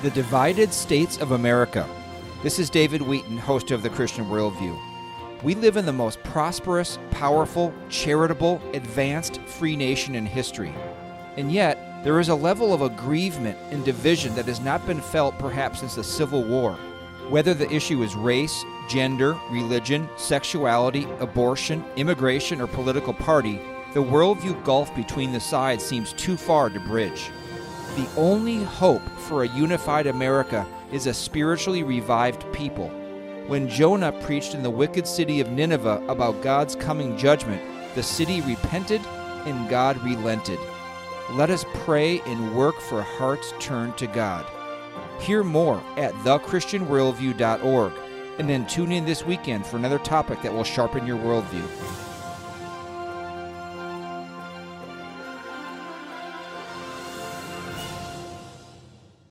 The Divided States of America. This is David Wheaton, host of the Christian Worldview. We live in the most prosperous, powerful, charitable, advanced, free nation in history. And yet, there is a level of aggrievement and division that has not been felt perhaps since the Civil War. Whether the issue is race, gender, religion, sexuality, abortion, immigration, or political party, the worldview gulf between the sides seems too far to bridge. The only hope for a unified America is a spiritually revived people. When Jonah preached in the wicked city of Nineveh about God's coming judgment, the city repented and God relented. Let us pray and work for hearts turned to God. Hear more at thechristianworldview.org and then tune in this weekend for another topic that will sharpen your worldview.